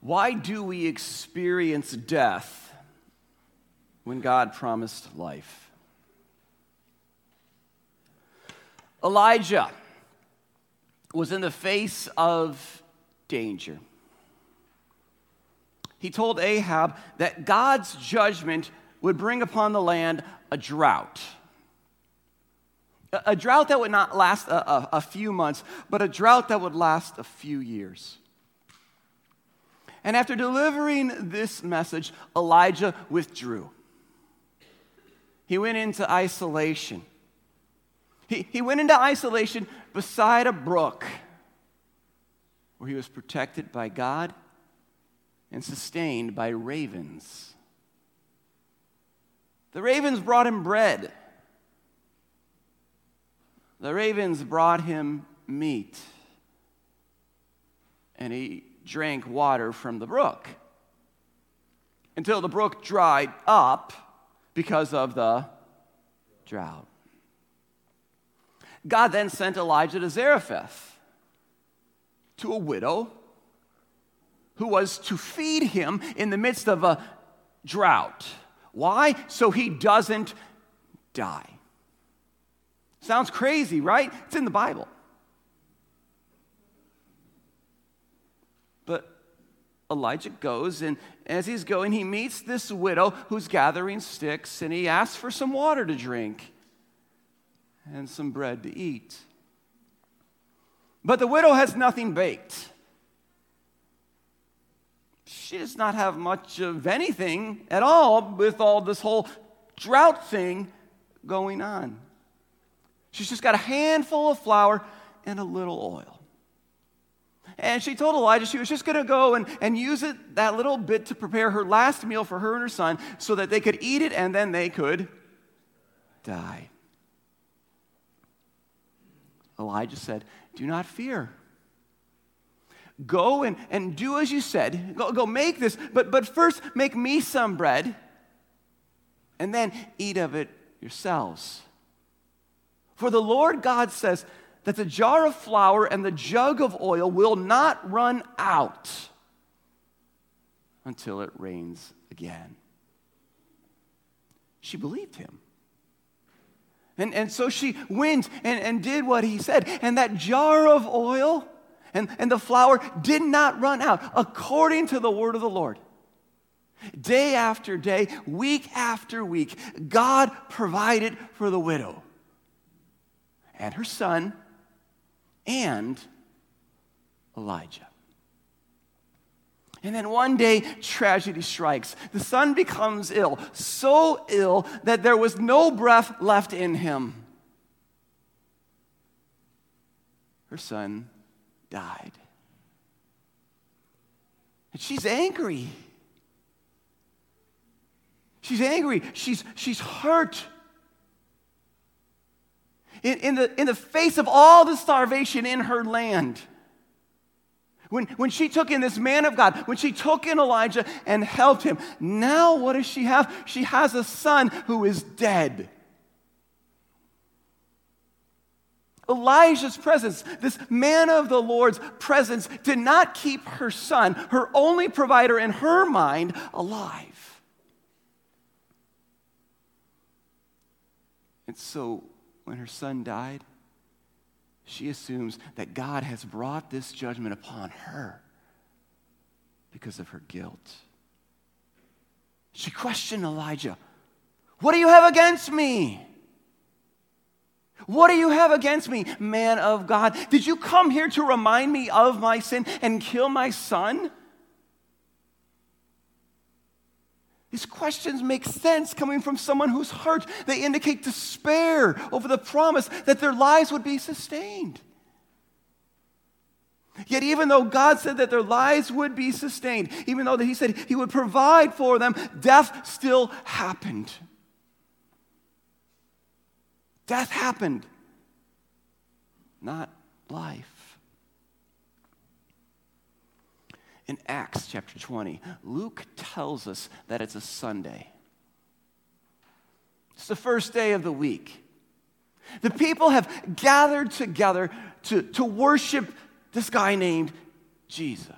Why do we experience death when God promised life? Elijah was in the face of danger. He told Ahab that God's judgment would bring upon the land a drought. A, drought that would not last a, a, a few months, but a drought that would last a few years. And after delivering this message, Elijah withdrew. He went into isolation. He, he went into isolation beside a brook where he was protected by God and sustained by ravens. The ravens brought him bread. The ravens brought him meat. And he drank water from the brook until the brook dried up because of the drought. God then sent Elijah to Zarephath to a widow who was to feed him in the midst of a drought. Why? So he doesn't die. Sounds crazy, right? It's in the Bible. Elijah goes, and as he's going, he meets this widow who's gathering sticks, and he asks for some water to drink and some bread to eat. But the widow has nothing baked. She does not have much of anything at all with all this whole drought thing going on. She's just got a handful of flour and a little oil. And she told Elijah she was just going to go and, and use it, that little bit, to prepare her last meal for her and her son so that they could eat it and then they could die. Elijah said, Do not fear. Go and, and do as you said. Go, go make this, but, but first make me some bread and then eat of it yourselves. For the Lord God says, that the jar of flour and the jug of oil will not run out until it rains again. She believed him. And, and so she went and, and did what he said. And that jar of oil and, and the flour did not run out according to the word of the Lord. Day after day, week after week, God provided for the widow and her son and Elijah. And then one day, tragedy strikes. The son becomes ill, so ill that there was no breath left in him. Her son died. And she's angry. She's angry. She's, she's hurt in, in, the, in the face of all the starvation in her land. When, when she took in this man of God, when she took in Elijah and helped him, now what does she have? She has a son who is dead. Elijah's presence, this man of the Lord's presence, did not keep her son, her only provider in her mind, alive. And so when her son died, she assumes that God has brought this judgment upon her because of her guilt. She questioned Elijah What do you have against me? What do you have against me, man of God? Did you come here to remind me of my sin and kill my son? These questions make sense coming from someone who's hurt. They indicate despair over the promise that their lives would be sustained. Yet, even though God said that their lives would be sustained, even though He said He would provide for them, death still happened. Death happened, not life. In Acts chapter 20, Luke tells us that it's a Sunday. It's the first day of the week. The people have gathered together to, to worship this guy named Jesus.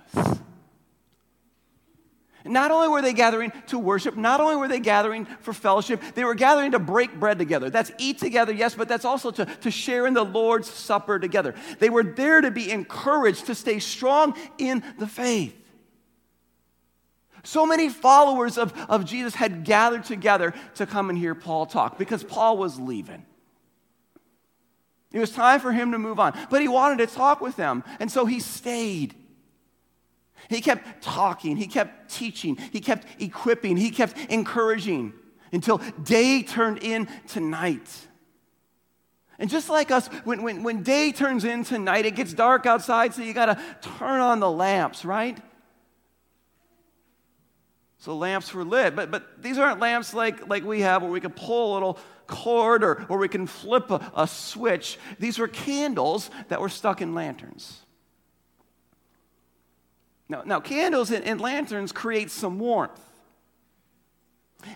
not only were they gathering to worship, not only were they gathering for fellowship, they were gathering to break bread together. That's eat together, yes, but that's also to, to share in the Lord's Supper together. They were there to be encouraged to stay strong in the faith. So many followers of, of Jesus had gathered together to come and hear Paul talk because Paul was leaving. It was time for him to move on, but he wanted to talk with them, and so he stayed. He kept talking, he kept teaching, he kept equipping, he kept encouraging until day turned into night. And just like us, when, when, when day turns into night, it gets dark outside, so you got to turn on the lamps, right? So lamps were lit, but, but these aren't lamps like, like we have where we can pull a little cord or, or we can flip a, a switch. These were candles that were stuck in lanterns. Now, now candles and, and lanterns create some warmth.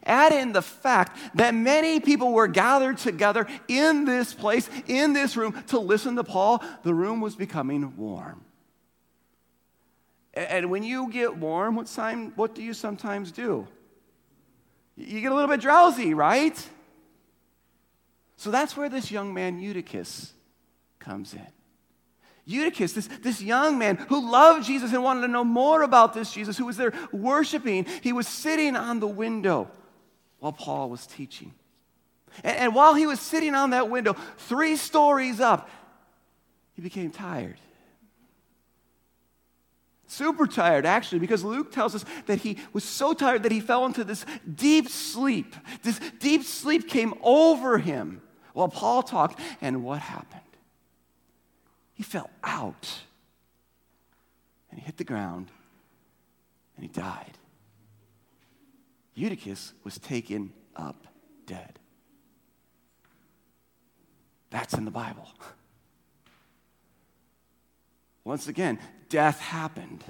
Add in the fact that many people were gathered together in this place, in this room, to listen to Paul. The room was becoming warm. And when you get warm, what, time, what do you sometimes do? You get a little bit drowsy, right? So that's where this young man Eutychus comes in. Eutychus, this, this young man who loved Jesus and wanted to know more about this Jesus, who was there worshiping, he was sitting on the window while Paul was teaching. And, and while he was sitting on that window, three stories up, he became tired. Super tired, actually, because Luke tells us that he was so tired that he fell into this deep sleep. This deep sleep came over him while Paul talked. And what happened? He fell out and he hit the ground and he died. Eutychus was taken up dead. That's in the Bible. Once again, death happened,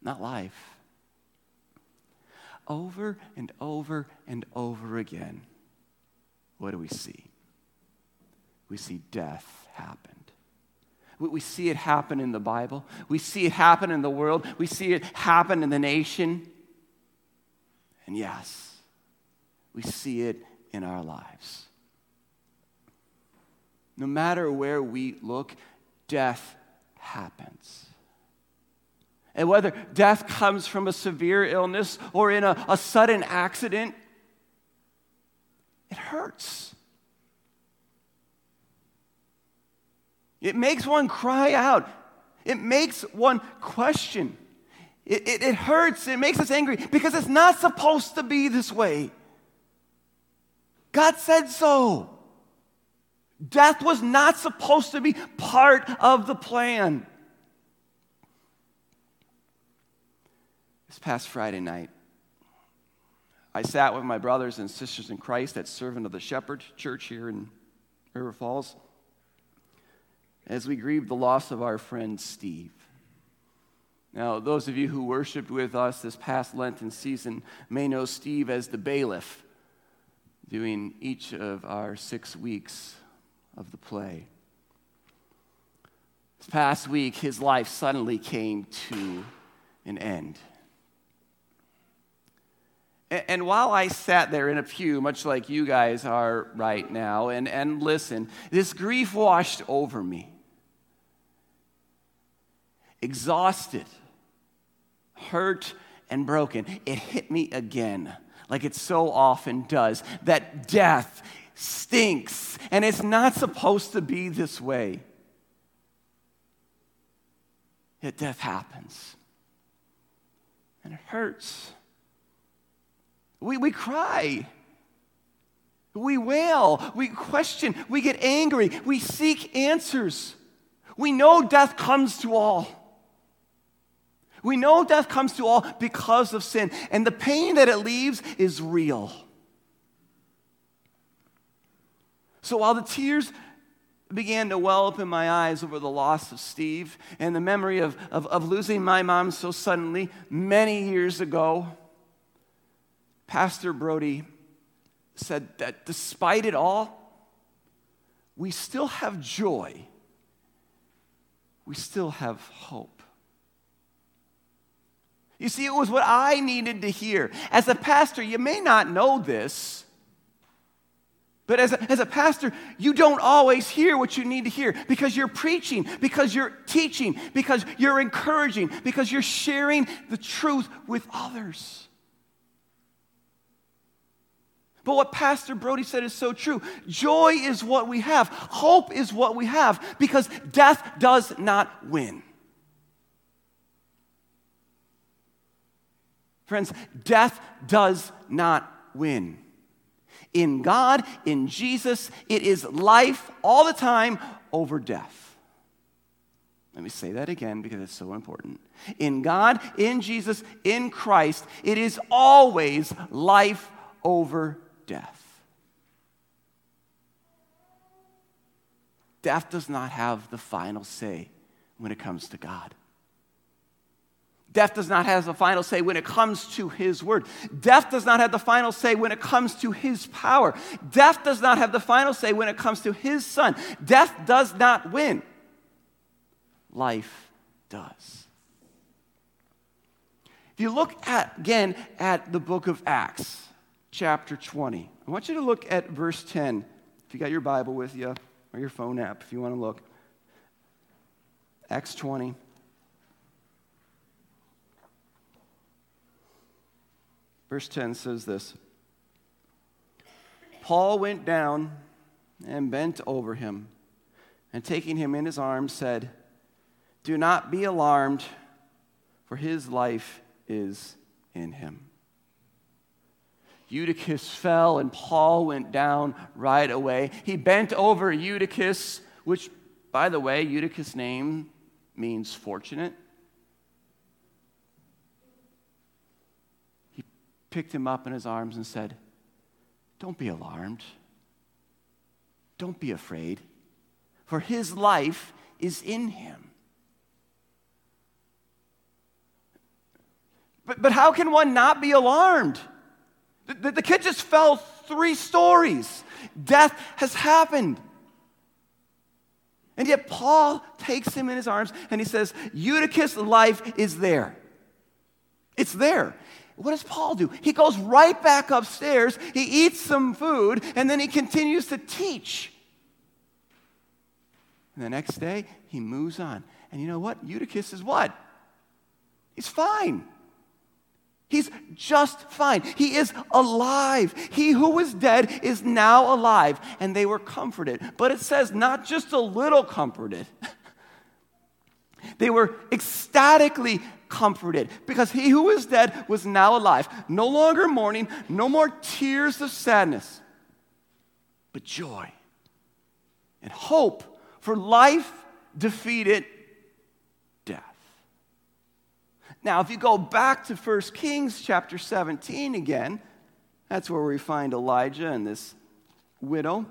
not life. Over and over and over again what do we see? We see death happened. We see it happen in the Bible. We see it happen in the world. We see it happen in the nation. And yes, we see it in our lives. No matter where we look, death happens. And whether death comes from a severe illness or in a, a sudden accident, it hurts. It makes one cry out. It makes one question. It, it, it, hurts. It makes us angry because it's not supposed to be this way. God said so. Death was not supposed to be part of the plan. This past Friday night, I sat with my brothers and sisters in Christ at Servant of the Shepherd Church here in River Falls as we grieved the loss of our friend Steve. Now, those of you who worshiped with us this past Lenten season may know Steve as the bailiff, doing each of our six weeks of the play. This past week, his life suddenly came to an end. And while I sat there in a pew, much like you guys are right now, and, and listened, this grief washed over me. Exhausted, hurt, and broken, it hit me again, like it so often does, that death stinks, and it's not supposed to be this way. Yet death happens, and it hurts. We, we cry. We wail. We question. We get angry. We seek answers. We know death comes to all. We know death comes to all because of sin, and the pain that it leaves is real. So while the tears began to well up in my eyes over the loss of Steve and the memory of, of, of losing my mom so suddenly many years ago, Pastor Brody said that despite it all, we still have joy. We still have hope. You see, it was what I needed to hear. As a pastor, you may not know this, but as a, as a pastor, you don't always hear what you need to hear because you're preaching, because you're teaching, because you're encouraging, because you're sharing the truth with others. But what Pastor Brody said is so true. Joy is what we have, hope is what we have, because death does not win. Friends, death does not win. In God, in Jesus, it is life all the time over death. Let me say that again because it's so important. In God, in Jesus, in Christ, it is always life over death. Death does not have the final say when it comes to God. Death does not have the final say when it comes to His word. Death does not have the final say when it comes to His power. Death does not have the final say when it comes to His Son. Death does not win. Life does. If you look at, again at the book of Acts, chapter 20, I want you to look at verse 10. If you got your Bible with you or your phone app, if you want to look. Acts 20. Verse 10 says this Paul went down and bent over him, and taking him in his arms, said, Do not be alarmed, for his life is in him. Eutychus fell, and Paul went down right away. He bent over Eutychus, which, by the way, Eutychus' name means fortunate. Picked him up in his arms and said, Don't be alarmed. Don't be afraid, for his life is in him. But, but how can one not be alarmed? The, the, kid just fell three stories. Death has happened. And yet, Paul takes him in his arms and he says, Eutychus' life is there. It's there. What does Paul do? He goes right back upstairs, he eats some food, and then he continues to teach. And the next day, he moves on. And you know what? Eutychus is what? He's fine. He's just fine. He is alive. He who was dead is now alive. And they were comforted. But it says not just a little comforted, they were ecstatically comforted because he who was dead was now alive. No longer mourning, no more tears of sadness, but joy and hope for life defeated death. Now, if you go back to 1 Kings chapter 17 again, that's where we find Elijah and this widow.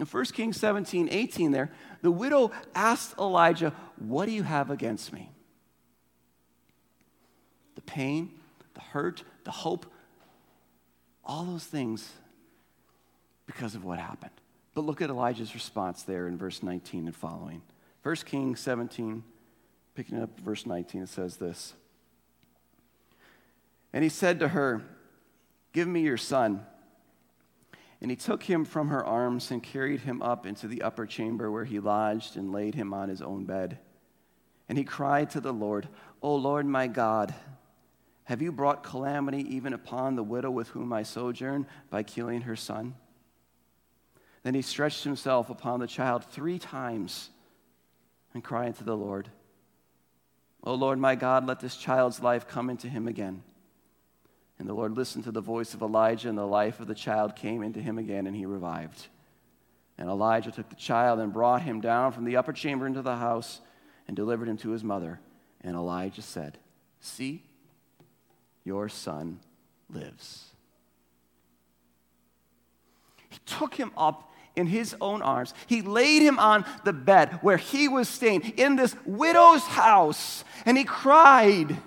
In 1 Kings 17, 18, there, the widow asked Elijah, What do you have against me? The pain, the hurt, the hope, all those things because of what happened. But look at Elijah's response there in verse 19 and following. 1 Kings 17, picking up verse 19, it says this. And he said to her, Give me your son. And he took him from her arms and carried him up into the upper chamber where he lodged and laid him on his own bed. And he cried to the Lord, O Lord my God, have you brought calamity even upon the widow with whom I sojourn by killing her son? Then he stretched himself upon the child three times and cried to the Lord, O Lord my God, let this child's life come into him again. And the Lord listened to the voice of Elijah, and the life of the child came into him again, and he revived. And Elijah took the child and brought him down from the upper chamber into the house and delivered him to his mother. And Elijah said, See, your son lives. He took him up in his own arms. He laid him on the bed where he was staying in this widow's house, and he cried.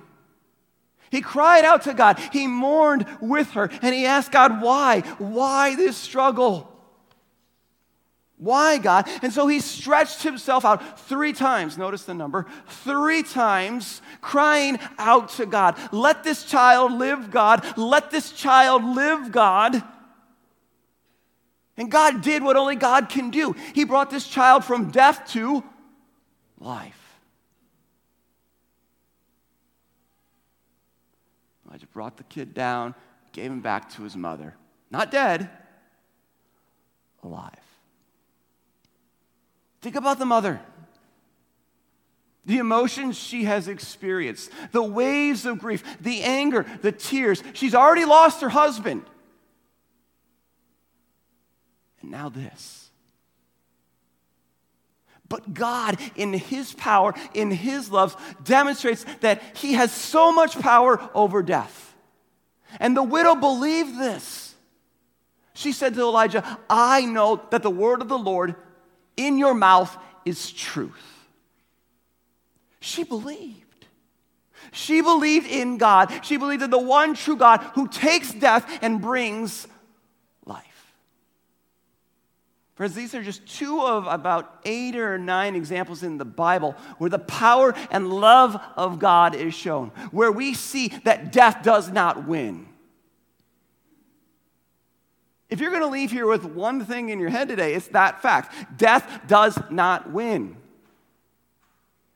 He cried out to God. He mourned with her and he asked God, why? Why this struggle? Why, God? And so he stretched himself out three times. Notice the number three times, crying out to God, Let this child live, God. Let this child live, God. And God did what only God can do. He brought this child from death to life. Elijah brought the kid down, gave him back to his mother. Not dead, alive. Think about the mother. The emotions she has experienced, the waves of grief, the anger, the tears. She's already lost her husband. And now this. But God, in His power, in His love, demonstrates that He has so much power over death. And the widow believed this. She said to Elijah, I know that the word of the Lord in your mouth is truth. She believed. She believed in God. She believed in the one true God who takes death and brings Friends, these are just two of about eight or nine examples in the Bible where the power and love of God is shown, where we see that death does not win. If you're going to leave here with one thing in your head today, it's that fact death does not win.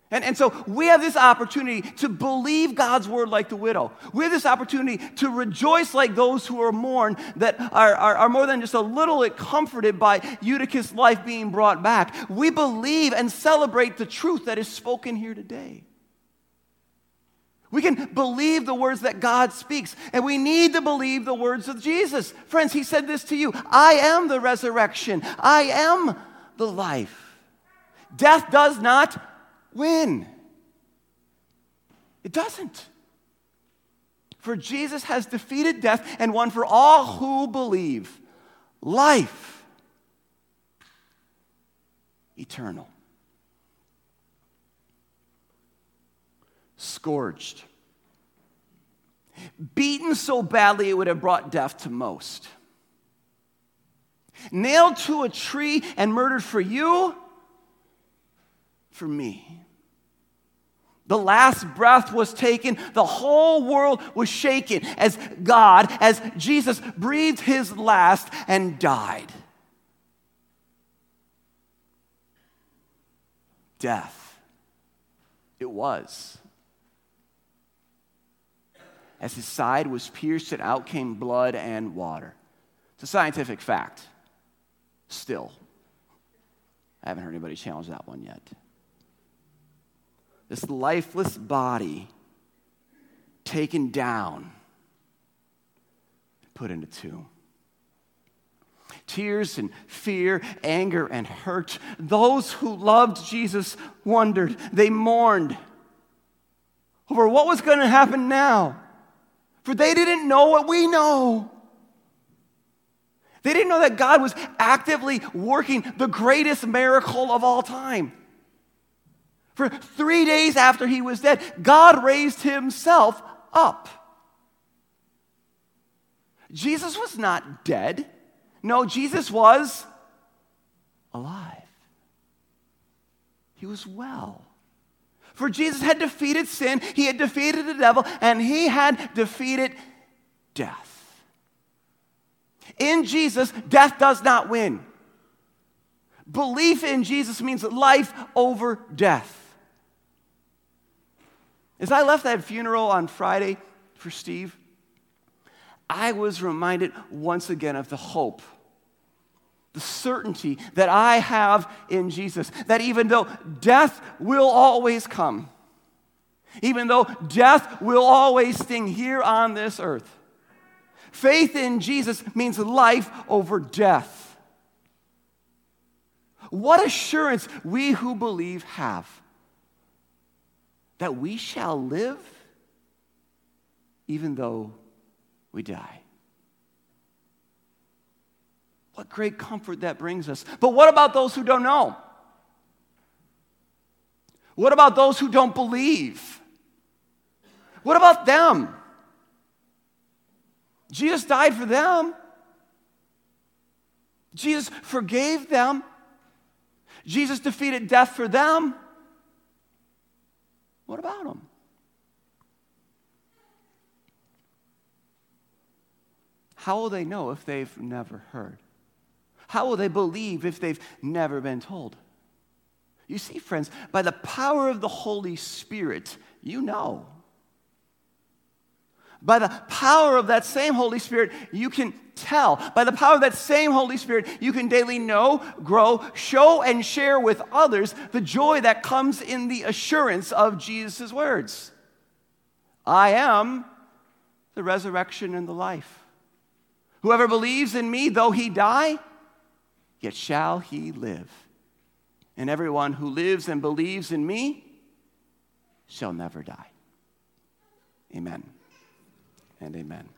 And, and so we have this opportunity to believe God's word like the widow. We have this opportunity to rejoice like those who are mourned, that are, are, are more than just a little bit comforted by Eutychus' life being brought back. We believe and celebrate the truth that is spoken here today. We can believe the words that God speaks, and we need to believe the words of Jesus. Friends, He said this to you I am the resurrection, I am the life. Death does not win. It doesn't. For Jesus has defeated death and won for all who believe life eternal. Scourged. Beaten so badly it would have brought death to most. Nailed to a tree and murdered for you, for me. The last breath was taken. The whole world was shaken as God, as Jesus breathed his last and died. Death. It was. As his side was pierced, and out came blood and water. It's a scientific fact. Still. I haven't heard anybody challenge that one yet this lifeless body taken down, put into tomb. Tears and fear, anger and hurt. Those who loved Jesus wondered. They mourned over what was going to happen now. For they didn't know what we know. They didn't know that God was actively working the greatest miracle of all time. For three days after he was dead, God raised himself up. Jesus was not dead. No, Jesus was alive. He was well. For Jesus had defeated sin, he had defeated the devil, and he had defeated death. In Jesus, death does not win. Belief in Jesus means life over death. As I left that funeral on Friday for Steve, I was reminded once again of the hope, the certainty that I have in Jesus. That even though death will always come, even though death will always sting here on this earth, faith in Jesus means life over death. What assurance we who believe have that we shall live even though we die. What great comfort that brings us. But what about those who don't know? What about those who don't believe? What about them? Jesus died for them. Jesus forgave them. Jesus defeated death for them. What about them? How will they know if they've never heard? How will they believe if they've never been told? You see, friends, by the power of the Holy Spirit, you know. By the power of that same Holy Spirit, you can tell. By the power of that same Holy Spirit, you can daily know, grow, show, and share with others the joy that comes in the assurance of Jesus' words I am the resurrection and the life. Whoever believes in me, though he die, yet shall he live. And everyone who lives and believes in me shall never die. Amen and amen.